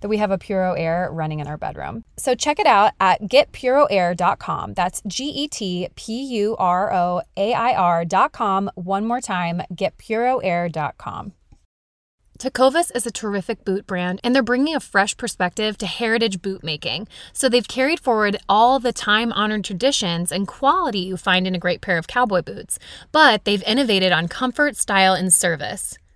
that we have a Puro Air running in our bedroom. So check it out at getpuroair.com. That's G E T P U R O A I R.com. One more time, getpuroair.com. Tecovas is a terrific boot brand, and they're bringing a fresh perspective to heritage boot making. So they've carried forward all the time honored traditions and quality you find in a great pair of cowboy boots, but they've innovated on comfort, style, and service.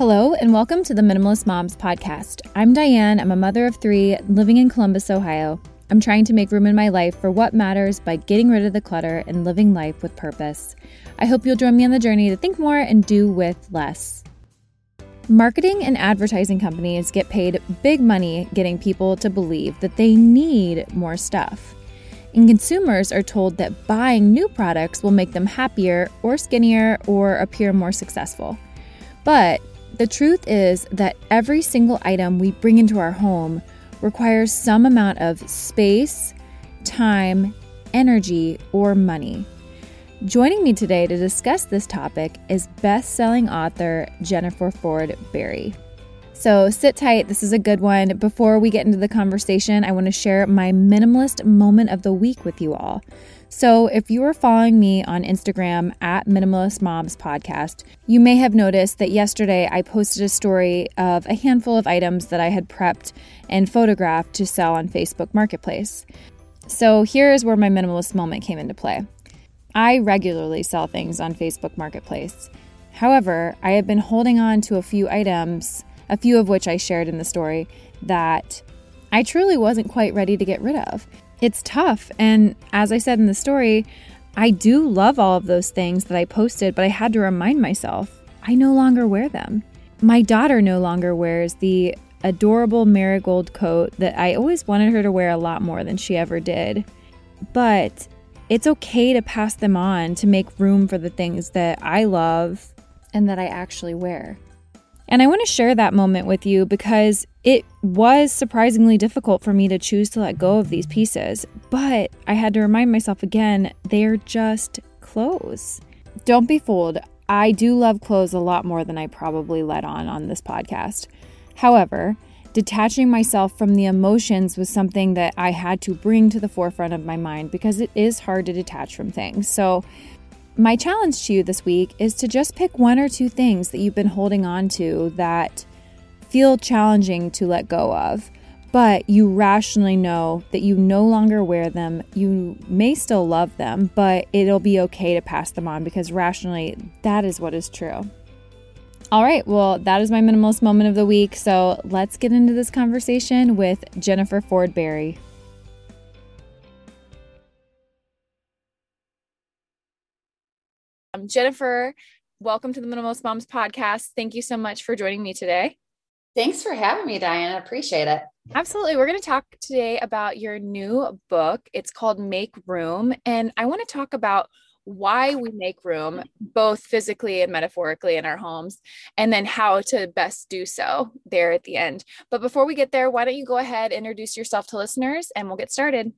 Hello, and welcome to the Minimalist Moms podcast. I'm Diane. I'm a mother of three living in Columbus, Ohio. I'm trying to make room in my life for what matters by getting rid of the clutter and living life with purpose. I hope you'll join me on the journey to think more and do with less. Marketing and advertising companies get paid big money getting people to believe that they need more stuff. And consumers are told that buying new products will make them happier or skinnier or appear more successful. But the truth is that every single item we bring into our home requires some amount of space, time, energy, or money. Joining me today to discuss this topic is best selling author Jennifer Ford Berry. So sit tight, this is a good one. Before we get into the conversation, I want to share my minimalist moment of the week with you all. So, if you are following me on Instagram at Minimalist Moms Podcast, you may have noticed that yesterday I posted a story of a handful of items that I had prepped and photographed to sell on Facebook Marketplace. So, here is where my minimalist moment came into play. I regularly sell things on Facebook Marketplace. However, I have been holding on to a few items, a few of which I shared in the story, that I truly wasn't quite ready to get rid of it's tough. And as I said in the story, I do love all of those things that I posted, but I had to remind myself I no longer wear them. My daughter no longer wears the adorable marigold coat that I always wanted her to wear a lot more than she ever did. But it's okay to pass them on to make room for the things that I love and that I actually wear. And I want to share that moment with you because it was surprisingly difficult for me to choose to let go of these pieces. But I had to remind myself again, they're just clothes. Don't be fooled. I do love clothes a lot more than I probably let on on this podcast. However, detaching myself from the emotions was something that I had to bring to the forefront of my mind because it is hard to detach from things. So, my challenge to you this week is to just pick one or two things that you've been holding on to that feel challenging to let go of, but you rationally know that you no longer wear them. You may still love them, but it'll be okay to pass them on because rationally, that is what is true. All right, well, that is my minimalist moment of the week. So let's get into this conversation with Jennifer Ford Berry. Um, Jennifer welcome to the Minimalist Moms podcast. Thank you so much for joining me today. Thanks for having me, Diane. I appreciate it. Absolutely. We're going to talk today about your new book. It's called Make Room. And I want to talk about why we make room, both physically and metaphorically in our homes, and then how to best do so there at the end. But before we get there, why don't you go ahead, introduce yourself to listeners, and we'll get started.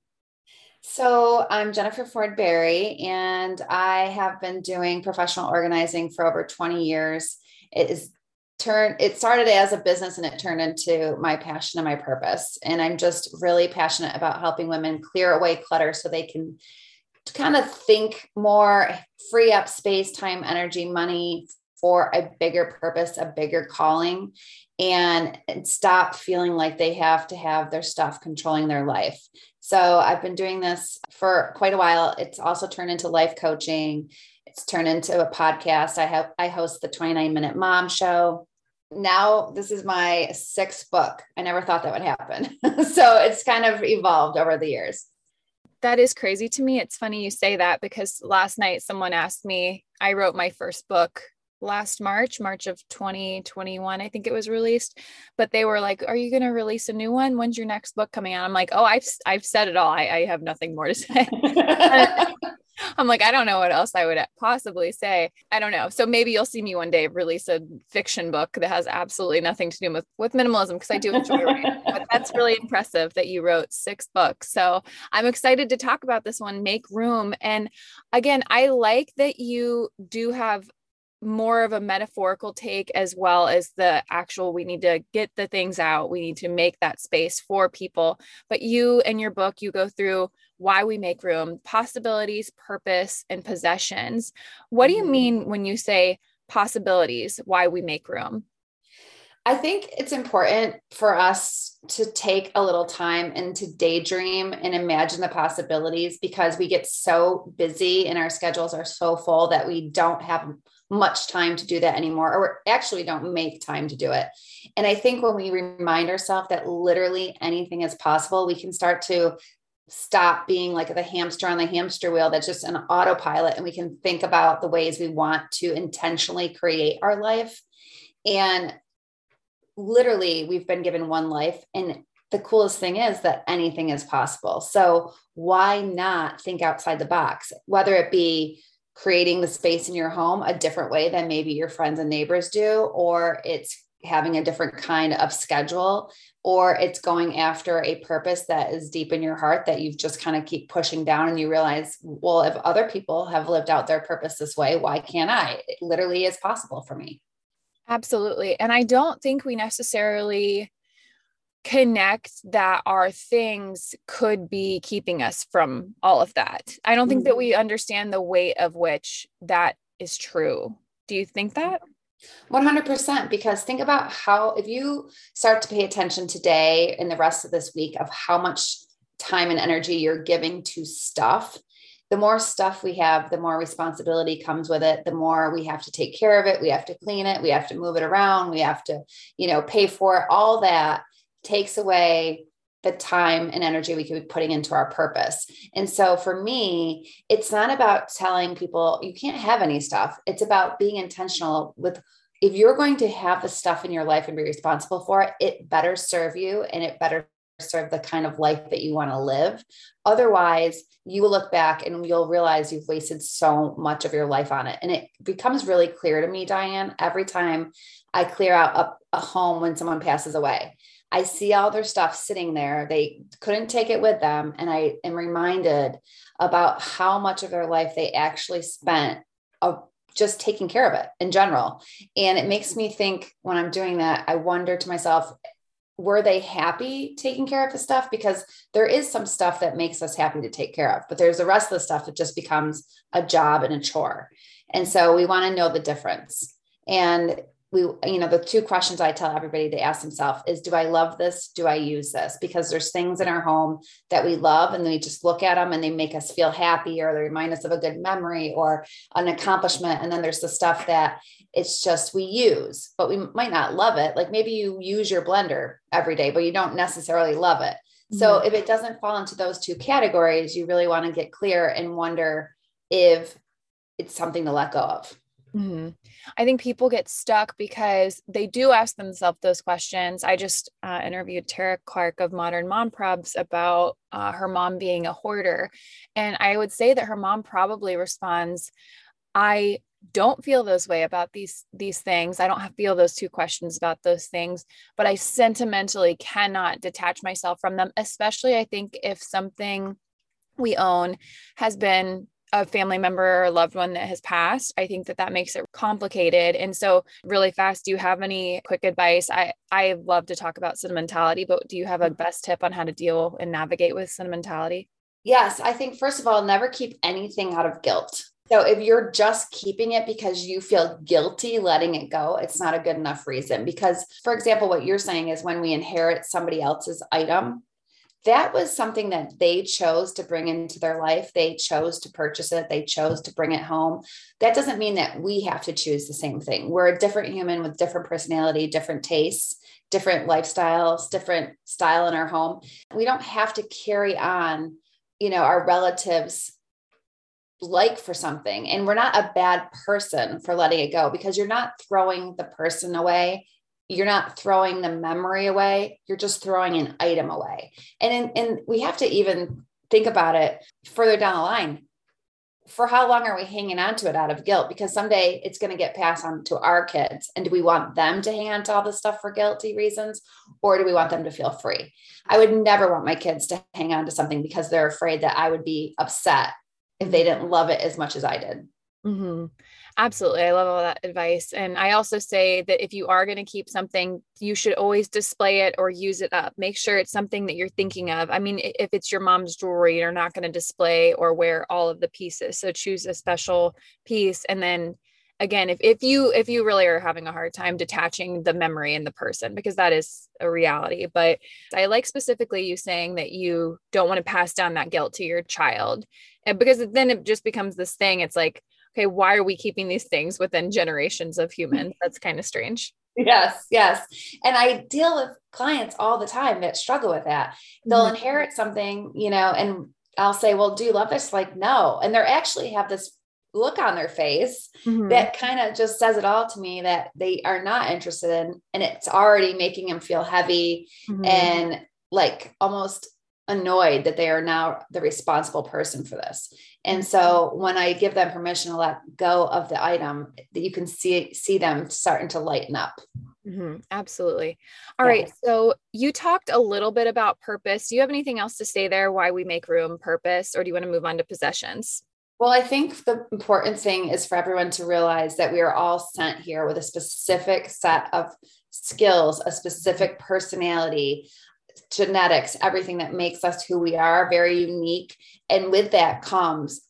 So, I'm Jennifer Ford Berry, and I have been doing professional organizing for over 20 years. It is turned it started as a business and it turned into my passion and my purpose and i'm just really passionate about helping women clear away clutter so they can kind of think more free up space time energy money for a bigger purpose a bigger calling and stop feeling like they have to have their stuff controlling their life so i've been doing this for quite a while it's also turned into life coaching it's turned into a podcast i have i host the 29 minute mom show now this is my sixth book. I never thought that would happen. so it's kind of evolved over the years. That is crazy to me. It's funny you say that because last night someone asked me, I wrote my first book last March, March of 2021, I think it was released. But they were like, Are you going to release a new one? When's your next book coming out? I'm like, Oh, I've, I've said it all. I, I have nothing more to say. I'm like, I don't know what else I would possibly say. I don't know. So maybe you'll see me one day release a fiction book that has absolutely nothing to do with, with minimalism because I do enjoy writing. but that's really impressive that you wrote six books. So I'm excited to talk about this one, Make Room. And again, I like that you do have more of a metaphorical take as well as the actual we need to get the things out. We need to make that space for people. But you in your book you go through why we make room possibilities purpose and possessions. What do you mm-hmm. mean when you say possibilities why we make room? I think it's important for us to take a little time and to daydream and imagine the possibilities because we get so busy and our schedules are so full that we don't have much time to do that anymore, or actually don't make time to do it. And I think when we remind ourselves that literally anything is possible, we can start to stop being like the hamster on the hamster wheel that's just an autopilot and we can think about the ways we want to intentionally create our life. And literally, we've been given one life. And the coolest thing is that anything is possible. So, why not think outside the box, whether it be creating the space in your home a different way than maybe your friends and neighbors do, or it's having a different kind of schedule, or it's going after a purpose that is deep in your heart that you've just kind of keep pushing down and you realize, well, if other people have lived out their purpose this way, why can't I? It literally is possible for me. Absolutely. And I don't think we necessarily connect that our things could be keeping us from all of that. I don't think that we mm-hmm. understand the weight of which that is true. Do you think that? 100% because think about how if you start to pay attention today and the rest of this week of how much time and energy you're giving to stuff the more stuff we have the more responsibility comes with it the more we have to take care of it we have to clean it we have to move it around we have to you know pay for it all that takes away the time and energy we could be putting into our purpose. And so for me, it's not about telling people you can't have any stuff. It's about being intentional with if you're going to have the stuff in your life and be responsible for it, it better serve you and it better serve the kind of life that you want to live. Otherwise, you will look back and you'll realize you've wasted so much of your life on it. And it becomes really clear to me, Diane, every time I clear out a, a home when someone passes away I see all their stuff sitting there. They couldn't take it with them. And I am reminded about how much of their life they actually spent of just taking care of it in general. And it makes me think when I'm doing that, I wonder to myself, were they happy taking care of the stuff? Because there is some stuff that makes us happy to take care of, but there's the rest of the stuff that just becomes a job and a chore. And so we want to know the difference. And we you know the two questions i tell everybody to ask themselves is do i love this? Do i use this? Because there's things in our home that we love and we just look at them and they make us feel happy or they remind us of a good memory or an accomplishment. And then there's the stuff that it's just we use but we might not love it. Like maybe you use your blender every day but you don't necessarily love it. So mm-hmm. if it doesn't fall into those two categories you really want to get clear and wonder if it's something to let go of Mm-hmm. I think people get stuck because they do ask themselves those questions. I just uh, interviewed Tara Clark of Modern Mom Probs about uh, her mom being a hoarder. And I would say that her mom probably responds, I don't feel those way about these these things i don't feel those two questions about those things but i sentimentally cannot detach myself from them especially i think if something we own has been a family member or loved one that has passed i think that that makes it complicated and so really fast do you have any quick advice i i love to talk about sentimentality but do you have a mm-hmm. best tip on how to deal and navigate with sentimentality yes i think first of all never keep anything out of guilt so if you're just keeping it because you feel guilty letting it go, it's not a good enough reason. Because, for example, what you're saying is when we inherit somebody else's item, that was something that they chose to bring into their life. They chose to purchase it, they chose to bring it home. That doesn't mean that we have to choose the same thing. We're a different human with different personality, different tastes, different lifestyles, different style in our home. We don't have to carry on, you know, our relatives like for something and we're not a bad person for letting it go because you're not throwing the person away you're not throwing the memory away you're just throwing an item away. And in, and we have to even think about it further down the line. For how long are we hanging on to it out of guilt? Because someday it's going to get passed on to our kids. And do we want them to hang on to all this stuff for guilty reasons? Or do we want them to feel free? I would never want my kids to hang on to something because they're afraid that i would be upset if they didn't love it as much as I did. Mm-hmm. Absolutely. I love all that advice. And I also say that if you are going to keep something, you should always display it or use it up. Make sure it's something that you're thinking of. I mean, if it's your mom's jewelry, you're not going to display or wear all of the pieces. So choose a special piece and then again if, if you if you really are having a hard time detaching the memory and the person because that is a reality but i like specifically you saying that you don't want to pass down that guilt to your child and because then it just becomes this thing it's like okay why are we keeping these things within generations of humans that's kind of strange yes yes and i deal with clients all the time that struggle with that they'll mm-hmm. inherit something you know and i'll say well do you love this like no and they're actually have this look on their face mm-hmm. that kind of just says it all to me that they are not interested in and it's already making them feel heavy mm-hmm. and like almost annoyed that they are now the responsible person for this and so when i give them permission to let go of the item that you can see see them starting to lighten up mm-hmm. absolutely All yeah. right. so you talked a little bit about purpose do you have anything else to say there why we make room purpose or do you want to move on to possessions well, I think the important thing is for everyone to realize that we are all sent here with a specific set of skills, a specific personality, genetics, everything that makes us who we are, very unique. And with that comes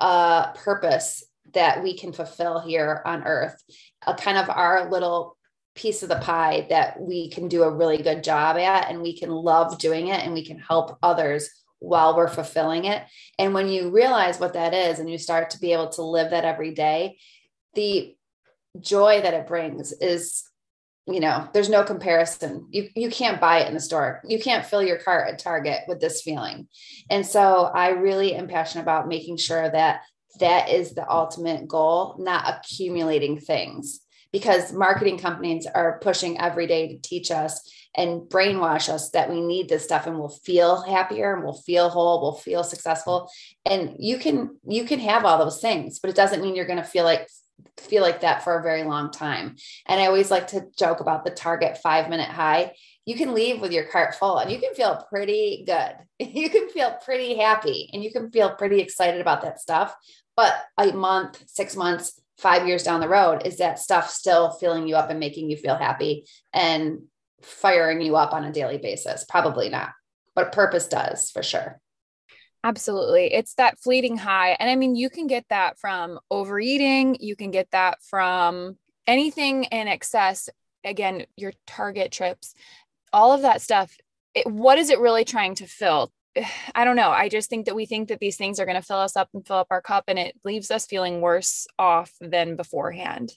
a purpose that we can fulfill here on earth, a kind of our little piece of the pie that we can do a really good job at and we can love doing it and we can help others while we're fulfilling it. And when you realize what that is and you start to be able to live that every day, the joy that it brings is you know there's no comparison. You you can't buy it in the store. You can't fill your cart at target with this feeling. And so i really am passionate about making sure that that is the ultimate goal not accumulating things because marketing companies are pushing every day to teach us and brainwash us that we need this stuff and we'll feel happier and we'll feel whole we'll feel successful. And you can you can have all those things but it doesn't mean you're going to feel like feel like that for a very long time and i always like to joke about the target 5 minute high you can leave with your cart full and you can feel pretty good you can feel pretty happy and you can feel pretty excited about that stuff but a month 6 months five years down the road is that stuff still filling you up and making you feel happy and firing you up on a daily basis. Probably not, but purpose does for sure. Absolutely. It's that fleeting high. And I mean, you can get that from overeating, you can get that from anything in excess. Again, your target trips, all of that stuff. It, what is it really trying to fill? I don't know. I just think that we think that these things are going to fill us up and fill up our cup, and it leaves us feeling worse off than beforehand.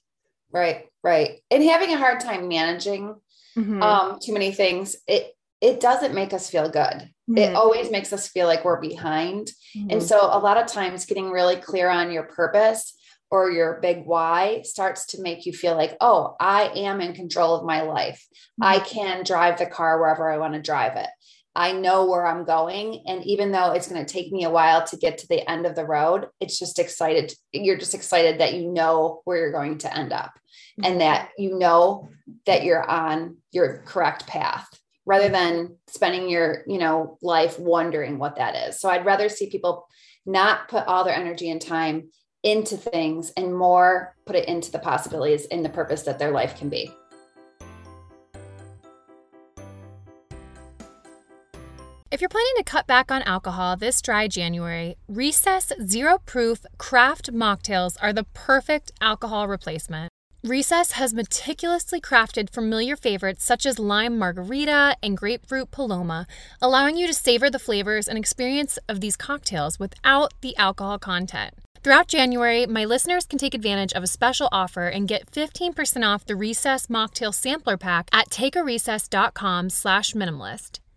Right, right. And having a hard time managing mm-hmm. um, too many things, it it doesn't make us feel good. Mm-hmm. It always makes us feel like we're behind. Mm-hmm. And so a lot of times getting really clear on your purpose or your big why starts to make you feel like, oh, I am in control of my life. Mm-hmm. I can drive the car wherever I want to drive it. I know where I'm going. And even though it's going to take me a while to get to the end of the road, it's just excited. You're just excited that you know where you're going to end up mm-hmm. and that you know that you're on your correct path rather than spending your, you know, life wondering what that is. So I'd rather see people not put all their energy and time into things and more put it into the possibilities in the purpose that their life can be. If you're planning to cut back on alcohol this dry January, Recess Zero Proof Craft Mocktails are the perfect alcohol replacement. Recess has meticulously crafted familiar favorites such as lime margarita and grapefruit paloma, allowing you to savor the flavors and experience of these cocktails without the alcohol content. Throughout January, my listeners can take advantage of a special offer and get 15% off the Recess Mocktail Sampler Pack at takearecess.com slash minimalist.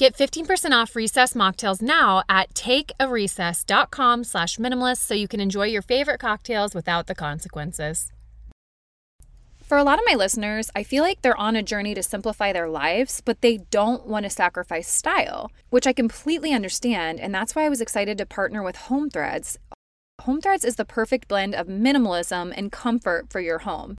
Get 15% off Recess mocktails now at takearecess.com slash minimalist so you can enjoy your favorite cocktails without the consequences. For a lot of my listeners, I feel like they're on a journey to simplify their lives, but they don't want to sacrifice style, which I completely understand. And that's why I was excited to partner with Home Threads. Home Threads is the perfect blend of minimalism and comfort for your home.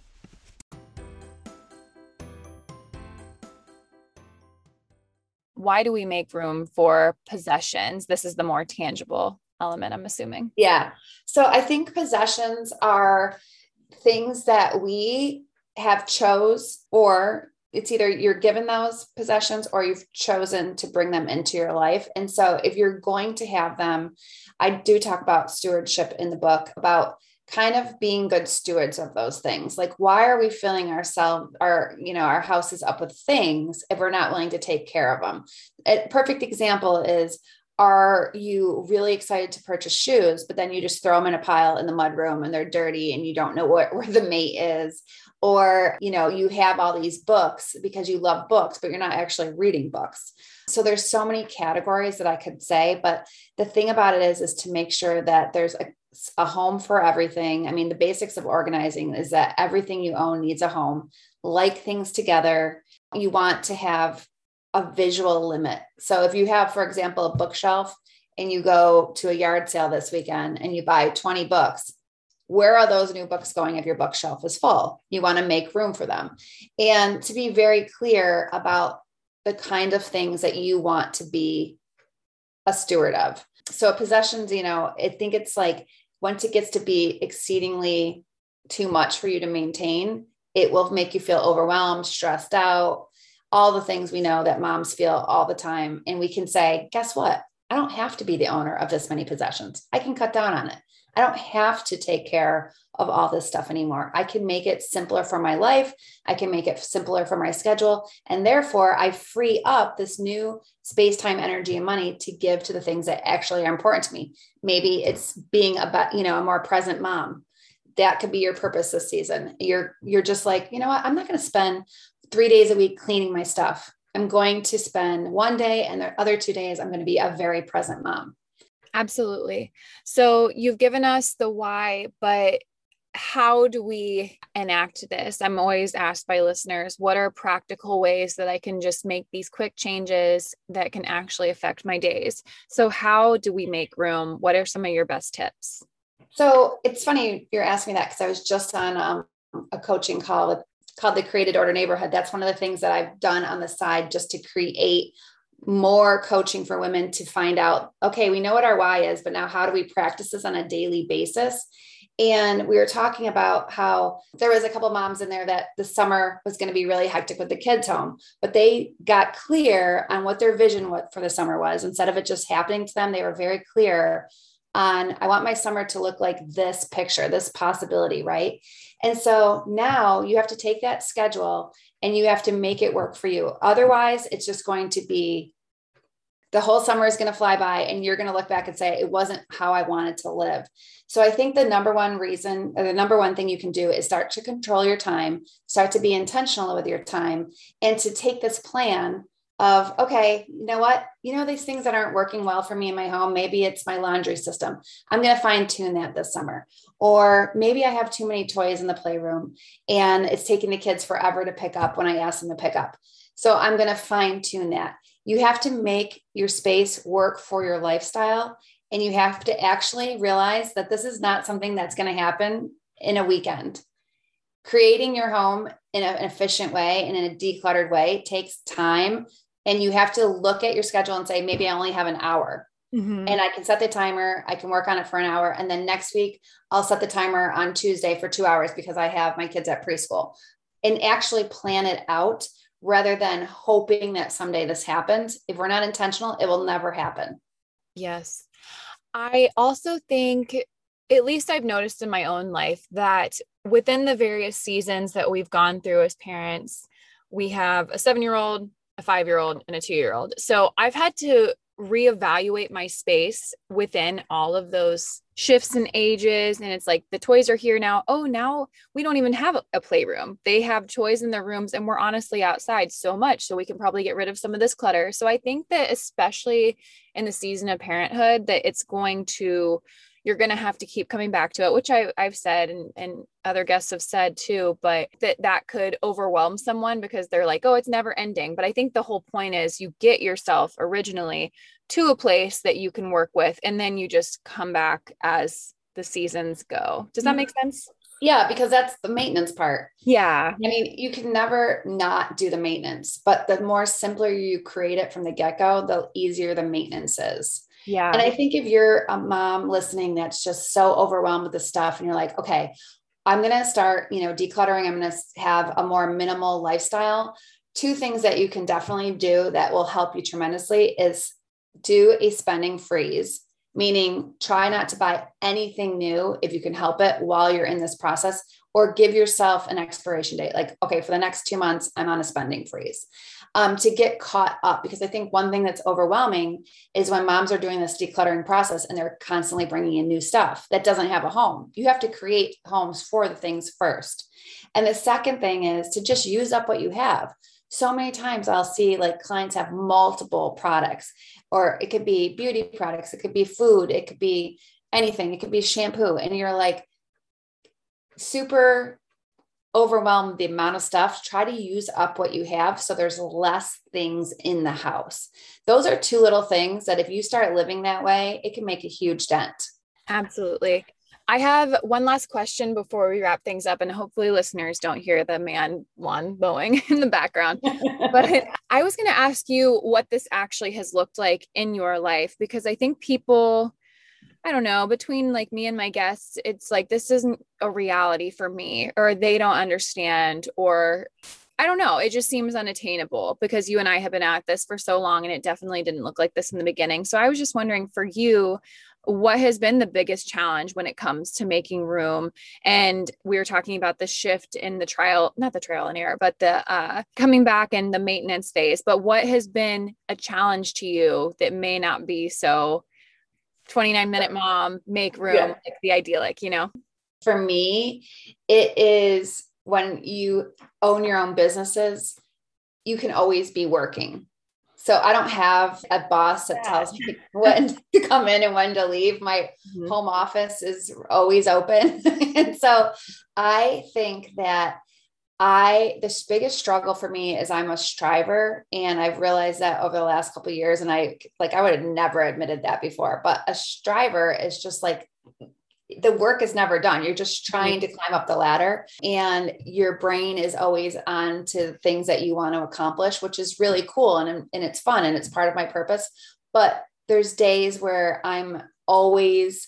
Why do we make room for possessions? This is the more tangible element, I'm assuming. Yeah. So I think possessions are things that we have chose or it's either you're given those possessions or you've chosen to bring them into your life. And so if you're going to have them, I do talk about stewardship in the book about kind of being good stewards of those things. Like why are we filling ourselves our you know our houses up with things if we're not willing to take care of them a perfect example is are you really excited to purchase shoes but then you just throw them in a pile in the mud room and they're dirty and you don't know what, where the mate is? Or you know you have all these books because you love books but you're not actually reading books. So there's so many categories that i could say but the thing about it is is to make sure that there's a a home for everything. I mean, the basics of organizing is that everything you own needs a home. Like things together, you want to have a visual limit. So if you have, for example, a bookshelf and you go to a yard sale this weekend and you buy 20 books, where are those new books going if your bookshelf is full? You want to make room for them. And to be very clear about the kind of things that you want to be a steward of. So possessions, you know, I think it's like once it gets to be exceedingly too much for you to maintain, it will make you feel overwhelmed, stressed out, all the things we know that moms feel all the time. And we can say, guess what? I don't have to be the owner of this many possessions. I can cut down on it. I don't have to take care of all this stuff anymore. I can make it simpler for my life. I can make it simpler for my schedule. And therefore, I free up this new space, time, energy, and money to give to the things that actually are important to me. Maybe it's being about, you know, a more present mom. That could be your purpose this season. You're you're just like, you know what? I'm not going to spend 3 days a week cleaning my stuff. I'm going to spend one day and the other two days I'm going to be a very present mom. Absolutely. So you've given us the why, but how do we enact this? I'm always asked by listeners, what are practical ways that I can just make these quick changes that can actually affect my days? So, how do we make room? What are some of your best tips? So, it's funny you're asking me that because I was just on um, a coaching call with, called the Created Order Neighborhood. That's one of the things that I've done on the side just to create more coaching for women to find out okay we know what our why is but now how do we practice this on a daily basis and we were talking about how there was a couple moms in there that the summer was going to be really hectic with the kids home, but they got clear on what their vision for the summer was. Instead of it just happening to them, they were very clear on I want my summer to look like this picture, this possibility, right? And so now you have to take that schedule and you have to make it work for you. Otherwise, it's just going to be the whole summer is going to fly by and you're going to look back and say it wasn't how i wanted to live so i think the number one reason the number one thing you can do is start to control your time start to be intentional with your time and to take this plan of okay you know what you know these things that aren't working well for me in my home maybe it's my laundry system i'm going to fine tune that this summer or maybe i have too many toys in the playroom and it's taking the kids forever to pick up when i ask them to pick up so i'm going to fine tune that you have to make your space work for your lifestyle. And you have to actually realize that this is not something that's going to happen in a weekend. Creating your home in an efficient way and in a decluttered way takes time. And you have to look at your schedule and say, maybe I only have an hour. Mm-hmm. And I can set the timer. I can work on it for an hour. And then next week, I'll set the timer on Tuesday for two hours because I have my kids at preschool and actually plan it out rather than hoping that someday this happens. If we're not intentional, it will never happen. Yes. I also think, at least I've noticed in my own life, that within the various seasons that we've gone through as parents, we have a seven year old, a five year old, and a two year old. So I've had to reevaluate my space within all of those shifts in ages and it's like the toys are here now. Oh now we don't even have a playroom. They have toys in their rooms and we're honestly outside so much so we can probably get rid of some of this clutter. So i think that especially in the season of parenthood that it's going to you're going to have to keep coming back to it, which I, I've said and, and other guests have said too, but that that could overwhelm someone because they're like, oh, it's never ending. But I think the whole point is you get yourself originally to a place that you can work with, and then you just come back as the seasons go. Does that mm-hmm. make sense? Yeah, because that's the maintenance part. Yeah. I mean, you can never not do the maintenance, but the more simpler you create it from the get go, the easier the maintenance is. Yeah. And I think if you're a mom listening that's just so overwhelmed with the stuff and you're like, okay, I'm going to start, you know, decluttering, I'm going to have a more minimal lifestyle. Two things that you can definitely do that will help you tremendously is do a spending freeze, meaning try not to buy anything new if you can help it while you're in this process, or give yourself an expiration date. Like, okay, for the next two months, I'm on a spending freeze um, to get caught up. Because I think one thing that's overwhelming is when moms are doing this decluttering process and they're constantly bringing in new stuff that doesn't have a home. You have to create homes for the things first. And the second thing is to just use up what you have. So many times I'll see like clients have multiple products, or it could be beauty products, it could be food, it could be anything, it could be shampoo. And you're like, super overwhelmed the amount of stuff, try to use up what you have so there's less things in the house. Those are two little things that if you start living that way, it can make a huge dent. Absolutely. I have one last question before we wrap things up, and hopefully, listeners don't hear the man lawn mowing in the background. but I was going to ask you what this actually has looked like in your life because I think people I don't know, between like me and my guests, it's like this isn't a reality for me, or they don't understand, or I don't know. It just seems unattainable because you and I have been at this for so long and it definitely didn't look like this in the beginning. So I was just wondering for you, what has been the biggest challenge when it comes to making room and we were talking about the shift in the trial not the trial and error but the uh, coming back and the maintenance phase but what has been a challenge to you that may not be so 29 minute mom, make room, yeah. like the idyllic, you know? For me, it is when you own your own businesses, you can always be working. So I don't have a boss that tells me when to come in and when to leave. My mm-hmm. home office is always open. and so I think that I the biggest struggle for me is I'm a striver and I've realized that over the last couple years and I like I would have never admitted that before but a striver is just like the work is never done. You're just mm-hmm. trying to climb up the ladder and your brain is always on to things that you want to accomplish, which is really cool and, and it's fun and it's part of my purpose. But there's days where I'm always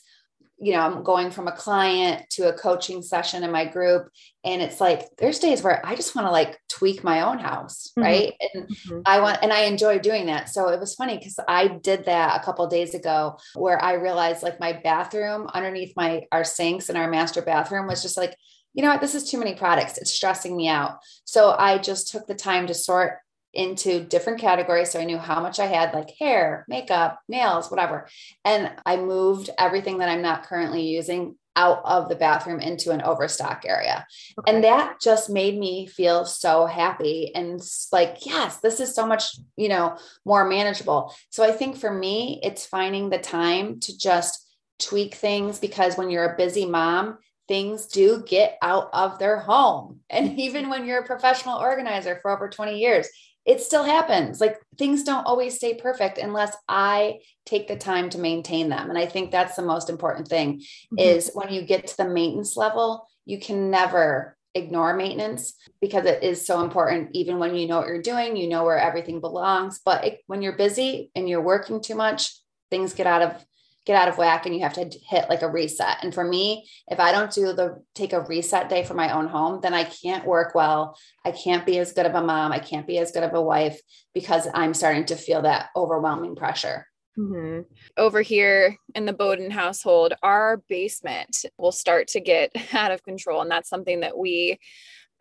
you know, I'm going from a client to a coaching session in my group. And it's like, there's days where I just want to like tweak my own house. Mm-hmm. Right. And mm-hmm. I want, and I enjoy doing that. So it was funny because I did that a couple days ago where I realized like my bathroom underneath my, our sinks in our master bathroom was just like, you know what, this is too many products. It's stressing me out. So I just took the time to sort into different categories. So I knew how much I had, like hair, makeup, nails, whatever. And I moved everything that I'm not currently using out of the bathroom into an overstock area. Okay. And that just made me feel so happy and like, yes, this is so much, you know, more manageable. So I think for me, it's finding the time to just tweak things because when you're a busy mom, things do get out of their home. And even when you're a professional organizer for over 20 years, it still happens. Like things don't always stay perfect unless I take the time to maintain them. And I think that's the most important thing mm-hmm. is when you get to the maintenance level, you can never ignore maintenance because it is so important even when you know what you're doing, you know where everything belongs, but it, when you're busy and you're working too much, things get out of get out of whack and you have to hit like a reset. And for me, if I don't do the take a reset day for my own home, then I can't work well. I can't be as good of a mom. I can't be as good of a wife because I'm starting to feel that overwhelming pressure. Mm-hmm. Over here in the Boden household, our basement will start to get out of control. And that's something that we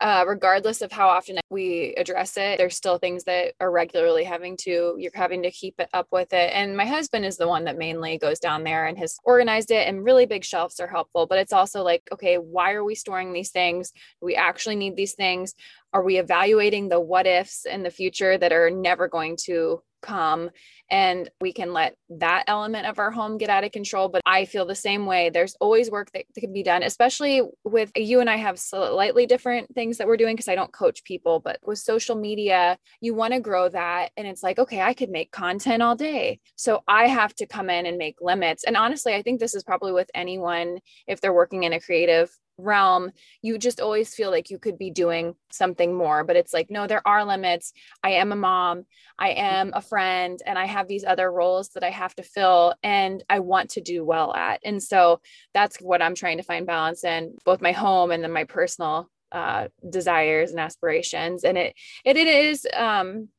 uh, regardless of how often we address it, there's still things that are regularly having to, you're having to keep it up with it. And my husband is the one that mainly goes down there and has organized it. And really big shelves are helpful. But it's also like, okay, why are we storing these things? Do we actually need these things? Are we evaluating the what ifs in the future that are never going to come and we can let that element of our home get out of control. But I feel the same way. There's always work that, that can be done, especially with you and I have slightly different things that we're doing because I don't coach people, but with social media, you want to grow that. And it's like, okay, I could make content all day. So I have to come in and make limits. And honestly, I think this is probably with anyone if they're working in a creative realm you just always feel like you could be doing something more but it's like no there are limits. I am a mom i am a friend and i have these other roles that i have to fill and i want to do well at. And so that's what i'm trying to find balance in both my home and then my personal uh, desires and aspirations. And it it, it is um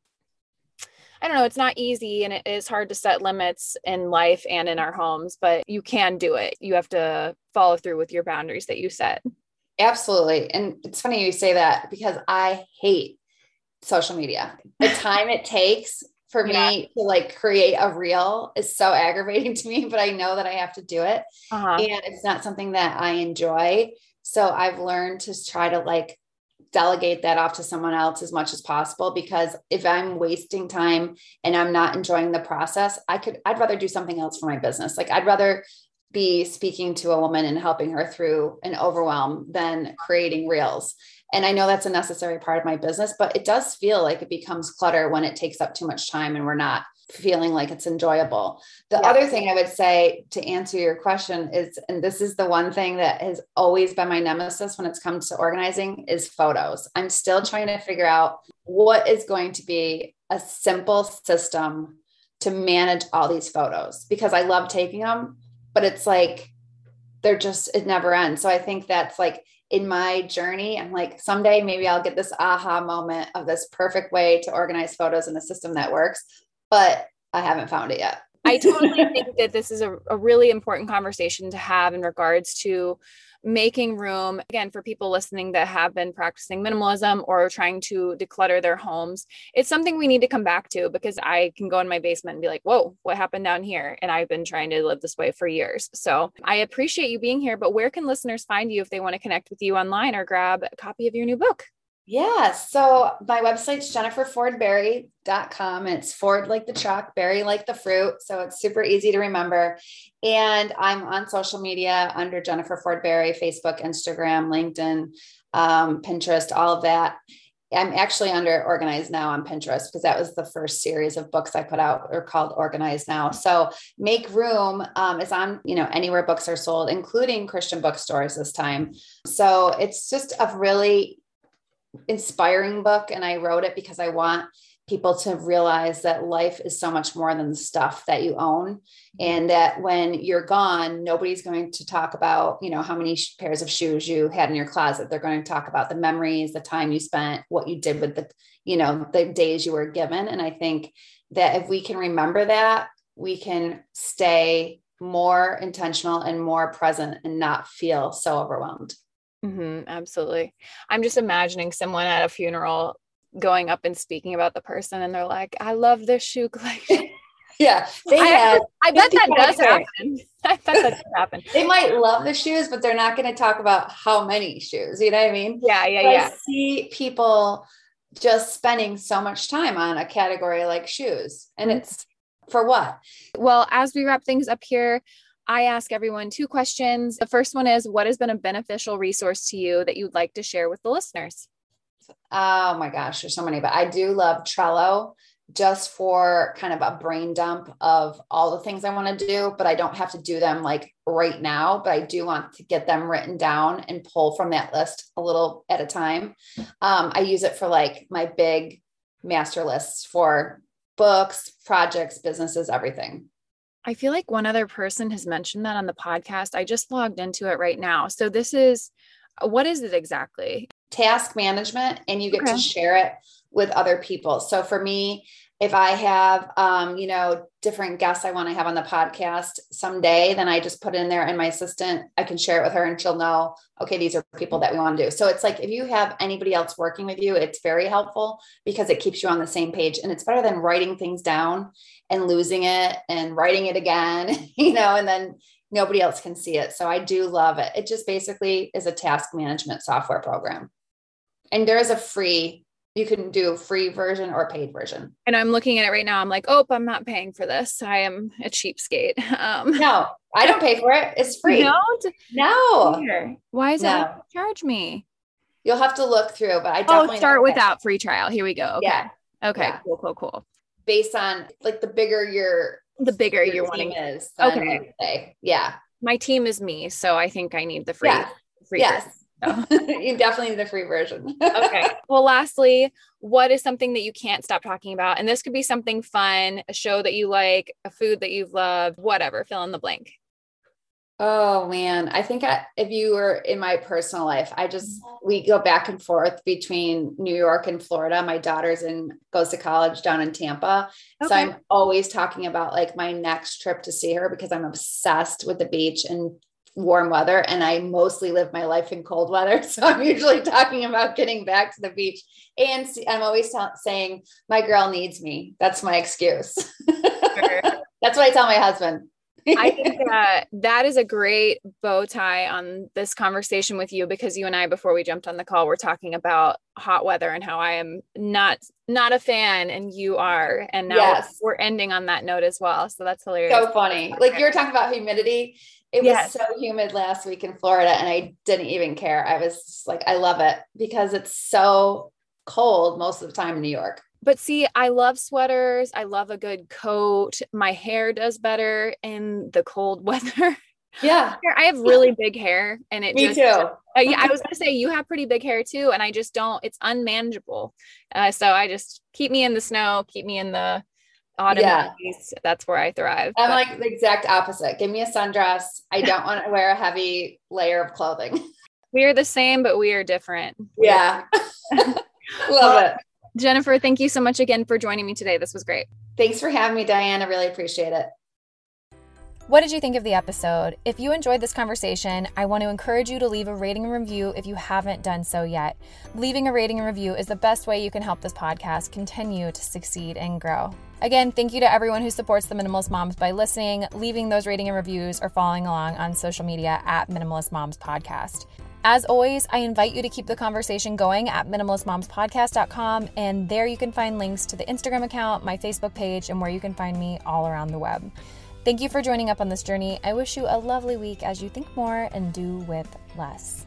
I don't know, it's not easy and it is hard to set limits in life and in our homes, but you can do it. You have to follow through with your boundaries that you set. Absolutely. And it's funny you say that because I hate social media. The time it takes for yeah. me to like create a reel is so aggravating to me, but I know that I have to do it. Uh-huh. And it's not something that I enjoy. So I've learned to try to like delegate that off to someone else as much as possible because if I'm wasting time and I'm not enjoying the process, I could I'd rather do something else for my business. Like I'd rather be speaking to a woman and helping her through an overwhelm than creating reels. And I know that's a necessary part of my business, but it does feel like it becomes clutter when it takes up too much time and we're not feeling like it's enjoyable. The yeah. other thing I would say to answer your question is, and this is the one thing that has always been my nemesis when it's come to organizing, is photos. I'm still trying to figure out what is going to be a simple system to manage all these photos because I love taking them, but it's like they're just, it never ends. So I think that's like, in my journey, I'm like, someday maybe I'll get this aha moment of this perfect way to organize photos in a system that works but I haven't found it yet. I totally think that this is a, a really important conversation to have in regards to making room again for people listening that have been practicing minimalism or trying to declutter their homes. It's something we need to come back to because i can go in my basement and be like whoa what happened down here? And i've been trying to live this way for years. So i appreciate you being here but where can listeners find you if they want to connect with you online or grab a copy of your new book Yeah. So my website's jenniferfordberry.com. It's Ford like the truck, berry like the fruit. So it's super easy to remember. And I'm on social media under Jennifer Ford Berry, Facebook, Instagram, LinkedIn, um, Pinterest, all of that. I'm actually under Organized Now on Pinterest because that was the first series of books I put out or called Organized Now. So Make Room um, is on, you know, anywhere books are sold, including Christian bookstores this time. So it's just a really inspiring book and I wrote it because I want people to realize that life is so much more than the stuff that you own. Mm-hmm. And that when you're gone nobody's going to talk about you know how many pairs of shoes you had in your closet. They're going to talk about the memories the time you spent what you did with the you know the days you were given. And i think that if we can remember that we can stay more intentional and more present and not feel so overwhelmed Mm-hmm, absolutely. I'm just imagining someone at a funeral going up and speaking about the person, and they're like, "I love this shoe collection." yeah, they I, have, I bet that does happen. I bet that does happen. they might love the shoes, but they're not going to talk about how many shoes. You know what I mean? Yeah, yeah, but yeah. I see people just spending so much time on a category like shoes, and mm-hmm. it's for what? Well, as we wrap things up here, I ask everyone two questions. The first one is What has been a beneficial resource to you that you'd like to share with the listeners? Oh my gosh, there's so many, but I do love Trello just for kind of a brain dump of all the things I want to do, but I don't have to do them like right now, but I do want to get them written down and pull from that list a little at a time. Um, I use it for like my big master lists for books, projects, businesses, everything. I feel like one other person has mentioned that on the podcast. I just logged into it right now. So this is uh, what is it exactly? Task management, and you get okay. to share it with other people. So for me, if I have, um, you know, different guests I want to have on the podcast someday, then I just put it in there and my assistant, I can share it with her and she'll know, okay, these are people that we want to do. So it's like if you have anybody else working with you, it's very helpful because it keeps you on the same page and it's better than writing things down and losing it and writing it again, you know, and then nobody else can see it. So I do love it. It just basically is a task management software program. And there is a free you can do a free version or paid version. And I'm looking at it right now. I'm like, oh, I'm not paying for this. I am a cheapskate. Um, no, I don't pay for it. It's free. Don't? No. Why is no. it charge me? You'll have to look through, but I oh, definitely oh, start without free trial. Here we go. Okay. Yeah. Okay. Yeah. Cool. Cool. Cool. Based on like the bigger your the bigger your you're wanting is. Okay. Yeah. My team is me, so I think I need the free. Yeah. Free yes. Version. you definitely need the free version. okay. Well, lastly, what is something that you can't stop talking about? And this could be something fun, a show that you like, a food that you've loved, whatever, fill in the blank. Oh man, I think I, if you were in my personal life, I just mm-hmm. we go back and forth between New York and Florida. My daughter's in goes to college down in Tampa, okay. so I'm always talking about like my next trip to see her because I'm obsessed with the beach and warm weather and I mostly live my life in cold weather. So I'm usually talking about getting back to the beach. And I'm always t- saying, my girl needs me. That's my excuse. That's what I tell my husband. I think that that is a great bow tie on this conversation with you because you and I, before we jumped on the call, we're talking about hot weather and how I am not not a fan and you are. And now yes. we're ending on that note as well. So that's hilarious. So funny. Like you were talking about humidity. It yes. was so humid last week in Florida and I didn't even care. I was like, I love it because it's so cold most of the time in New York. But see, I love sweaters. I love a good coat. My hair does better in the cold weather. Yeah. I have really big hair and it Me just, too. uh, yeah, I was going to say you have pretty big hair too. And I just don't, it's unmanageable. Uh, so I just keep me in the snow, keep me in the autumn yeah. that's where I thrive. I'm but. like the exact opposite. Give me a sundress. I don't want to wear a heavy layer of clothing. We are the same, but we are different. Yeah. Love well, it. Jennifer, thank you so much again for joining me today. This was great. Thanks for having me, Diane. I really appreciate it. What did you think of the episode? If you enjoyed this conversation, I want to encourage you to leave a rating and review if you haven't done so yet. Leaving a rating and review is the best way you can help this podcast continue to succeed and grow. Again, thank you to everyone who supports the Minimalist Moms by listening, leaving those rating and reviews, or following along on social media at Minimalist Moms Podcast. As always, I invite you to keep the conversation going at minimalistmomspodcast.com, and there you can find links to the Instagram account, my Facebook page, and where you can find me all around the web. Thank you for joining up on this journey. I wish you a lovely week as you think more and do with less.